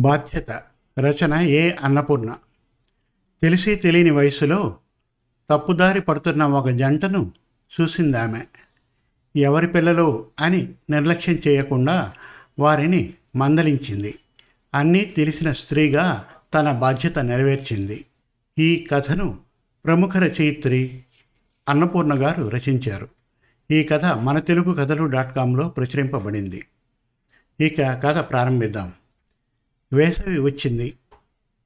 బాధ్యత రచన ఏ అన్నపూర్ణ? తెలిసి తెలియని వయసులో తప్పుదారి పడుతున్న ఒక జంటను చూసిందామె. ఎవరి పిల్లలు అని నిర్లక్ష్యం చేయకుండా వారిని మందలించింది. అన్నీ తెలిసిన స్త్రీగా తన బాధ్యత నెరవేర్చింది. ఈ కథను ప్రముఖ రచయిత్రి అన్నపూర్ణ గారు రచించారు. ఈ కథ మన తెలుగు కథలు డాట్ కామ్లో ప్రచురింపబడింది. ఇక కథ ప్రారంభిద్దాం. వేసవి వచ్చింది.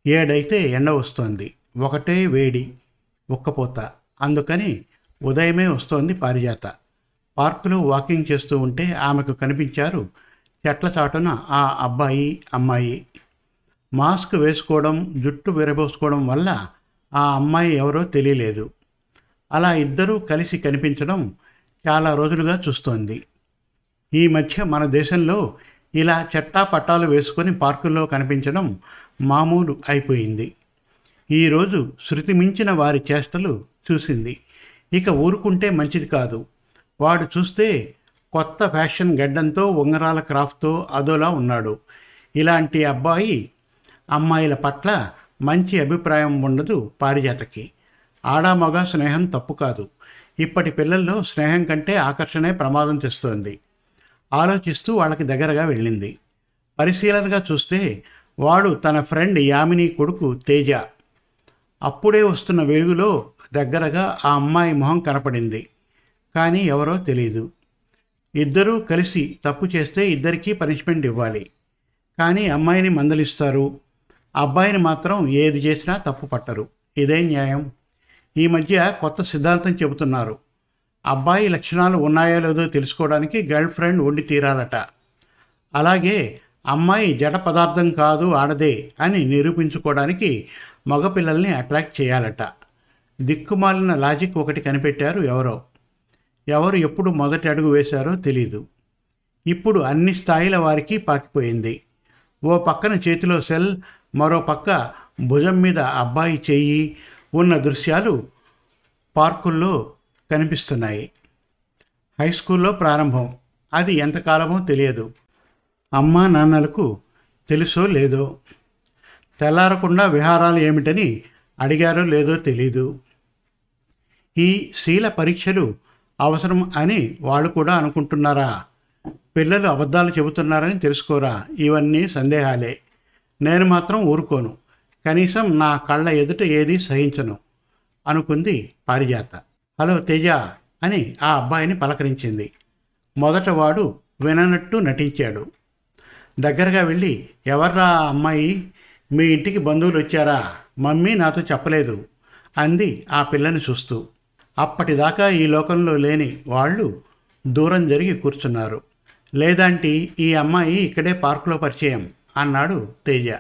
ఏడైతే ఎండ వస్తోంది. ఒకటే వేడి ఉక్కపోత అందుకని ఉదయమే వస్తోంది పారిజాత. పార్కులో వాకింగ్ చేస్తూ ఉంటే ఆమెకు కనిపించారు చెట్ల చాటున ఆ అబ్బాయి అమ్మాయి. మాస్క్ వేసుకోవడం జుట్టు విరబోసుకోవడం వల్ల ఆ అమ్మాయి ఎవరో తెలియలేదు. అలా ఇద్దరూ కలిసి కనిపించడం చాలా రోజులుగా చూస్తోంది. ఈ మధ్య మన దేశంలో ఇలా చెట్టా పట్టాలు వేసుకొని పార్కుల్లో కనిపించడం మామూలు అయిపోయింది. ఈరోజు శృతి మించిన వారి చేష్టలు చూసింది. ఇక ఊరుకుంటే మంచిది కాదు. వాడు చూస్తే కొత్త ఫ్యాషన్ గడ్డంతో ఉంగరాల క్రాఫ్ట్తో అదోలా ఉన్నాడు. ఇలాంటి అబ్బాయి అమ్మాయిల పట్ల మంచి అభిప్రాయం ఉండదు పారిజాతకి. ఆడామగ స్నేహం తప్పు కాదు. ఇప్పటి పిల్లల్లో స్నేహం కంటే ఆకర్షణే ప్రమాదం తెస్తోంది. ఆలోచిస్తూ వాళ్ళకి దగ్గరగా వెళ్ళింది. పరిశీలనగా చూస్తే వాడు తన ఫ్రెండ్ యామిని కొడుకు తేజ. అప్పుడే వస్తున్న వెలుగులో దగ్గరగా ఆ అమ్మాయి మొహం కనపడింది. కానీ ఎవరో తెలియదు ఇద్దరూ కలిసి తప్పు చేస్తే ఇద్దరికీ పనిష్మెంట్ ఇవ్వాలి. కానీ అమ్మాయిని మందలిస్తారు. అబ్బాయిని మాత్రం ఏది చేసినా తప్పు పట్టరు. ఇదే న్యాయం. ఈ మధ్య కొత్త సిద్ధాంతం చెబుతున్నారు. అబ్బాయి లక్షణాలు ఉన్నాయో లేదో తెలుసుకోవడానికి గర్ల్ ఫ్రెండ్ వండి తీరాలట. అలాగే అమ్మాయి జడ పదార్థం కాదు ఆడదే అని నిరూపించుకోవడానికి మగపిల్లల్ని అట్రాక్ట్ చేయాలట. దిక్కుమాలిన లాజిక్ ఒకటి కనిపెట్టారు ఎవరో. ఎవరు ఎప్పుడు మొదటి అడుగు వేశారో తెలీదు. ఇప్పుడు అన్ని స్థాయిల వారికి పాకిపోయింది. ఓ పక్కన చేతిలో సెల్ మరో పక్క భుజం మీద అబ్బాయి చెయ్యి ఉన్న దృశ్యాలు పార్కుల్లో కనిపిస్తున్నాయి. హై స్కూల్లో ప్రారంభం. అది ఎంతకాలమో తెలియదు. అమ్మా నాన్నలకు తెలుసో లేదో? తెల్లారకుండా విహారాలు ఏమిటని అడిగారో లేదో తెలీదు. ఈ శీల పరీక్షలు అవసరం అని వాళ్ళు కూడా అనుకుంటున్నారా? పిల్లలు అబద్ధాలు చెబుతున్నారని తెలుసుకోరా? ఇవన్నీ సందేహాలే. నేను మాత్రం ఊరుకోను. కనీసం నా కళ్ళ ఎదుట ఏది సహించను. అనుకుంది పారిజాత. హలో తేజ అని ఆ అబ్బాయిని పలకరించింది. మొదట వాడు విననట్టు నటించాడు. దగ్గరగా వెళ్ళి ఎవర్రా అమ్మాయి? మీ ఇంటికి బంధువులు వచ్చారా? మమ్మీ నాతో చెప్పలేదు అంది ఆ పిల్లని చూస్తూ. అప్పటిదాకా ఈ లోకంలో లేని వాళ్ళు దూరం జరిగి కూర్చున్నారు. లేదంటే ఈ అమ్మాయి ఇక్కడే పార్కులో పరిచయం అన్నాడు తేజ.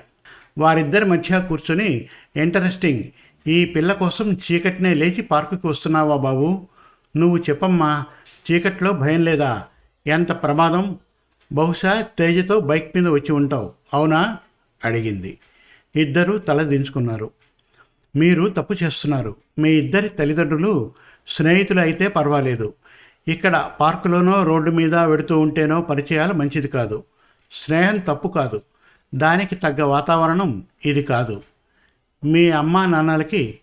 వారిద్దరి మధ్య కూర్చుని ఇంటరెస్టింగ్ ఈ పిల్ల కోసం చీకటినే లేచి పార్కుకి వస్తున్నావా బాబు? నువ్వు చెప్పమ్మా చీకట్లో భయం లేదా? ఎంత ప్రమాదం? బహుశా తేజతో బైక్ మీద వచ్చి ఉంటావు అవునా? అడిగింది. ఇద్దరూ తల దించుకున్నారు. మీరు తప్పు చేస్తున్నారు. మీ ఇద్దరి తల్లిదండ్రులు స్నేహితులు అయితే పర్వాలేదు. ఇక్కడ పార్కులోనో రోడ్డు మీద వెడుతూ ఉంటేనో పరిచయాలు మంచిది కాదు. స్నేహం తప్పు కాదు. దానికి తగ్గ వాతావరణం ఇది కాదు. మీ అమ్మా నాన్నలకి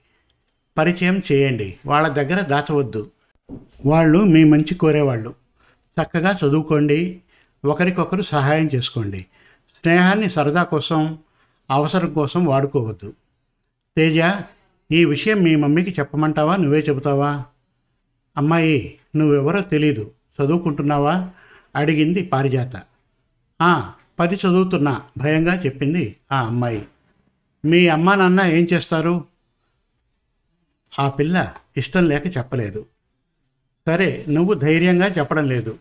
పరిచయం చేయండి. వాళ్ళ దగ్గర దాచవద్దు. వాళ్ళు మీ మంచి కోరేవాళ్ళు. చక్కగా చదువుకోండి. ఒకరికొకరు సహాయం చేసుకోండి. స్నేహాన్ని సరదా కోసం అవసరం కోసం వాడుకోవద్దు. తేజ ఈ విషయం మీ మమ్మీకి చెప్పమంటావా? నువ్వే చెబుతావా? అమ్మాయి నువ్వెవరో తెలీదు. చదువుకుంటున్నావా? అడిగింది పారిజాత. పది చదువుతున్నా. భయంగా చెప్పింది ఆ అమ్మాయి. మీ అమ్మా నాన్న ఏం చేస్తారు? ఆ పిల్ల ఇష్టం లేక చెప్పలేదు. సరే నువ్వు ధైర్యంగా చెప్పడం లేదు.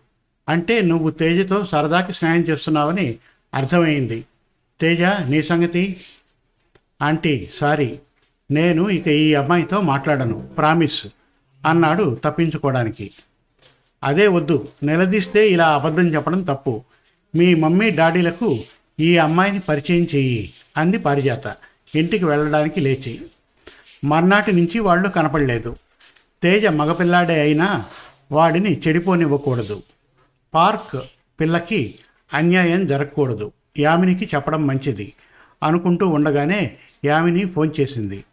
అంటే నువ్వు తేజతో సరదాకి స్నేహం చేస్తున్నావని అర్థమైంది. తేజ నీ సంగతి? Aunty sorry. నేను ఇక ఈ అమ్మాయితో మాట్లాడను ప్రామిస్ అన్నాడు తప్పించుకోవడానికి. అదే వద్దు నిలదీస్తే ఇలా అబద్ధం చెప్పడం తప్పు. మీ మమ్మీ డాడీలకు ఈ అమ్మాయిని పరిచయం చెయ్యి అంది పారిజాత. ఇంటికి వెళ్ళడానికి లేచి. మర్నాటి నుంచి వాళ్ళు కనపడలేదు. తేజ మగపిల్లాడే అయినా వాడిని చెడిపోనివ్వకూడదు. పార్క్ పిల్లకి అన్యాయం జరగకూడదు. యామినికి చెప్పడం మంచిది అనుకుంటూ ఉండగానే యామిని ఫోన్ చేసింది.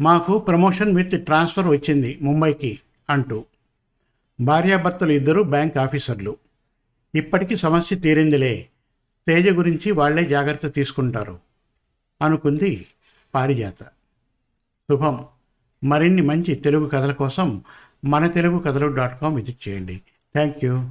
మాకు ప్రమోషన్ విత్ ట్రాన్స్ఫర్ వచ్చింది ముంబైకి అంటూ. భార్యాభర్తలు ఇద్దరు బ్యాంక్ ఆఫీసర్లు. ఇప్పటికీ సమస్య తీరిందిలే. తేజ గురించి వాళ్ళే జాగ్రత్త తీసుకుంటారు. అనుకుంది పారిజాత. శుభం. మరిన్ని మంచి తెలుగు కథల కోసం మన తెలుగు కథలు డాట్ కామ్ విజిట్ చేయండి. Thank you.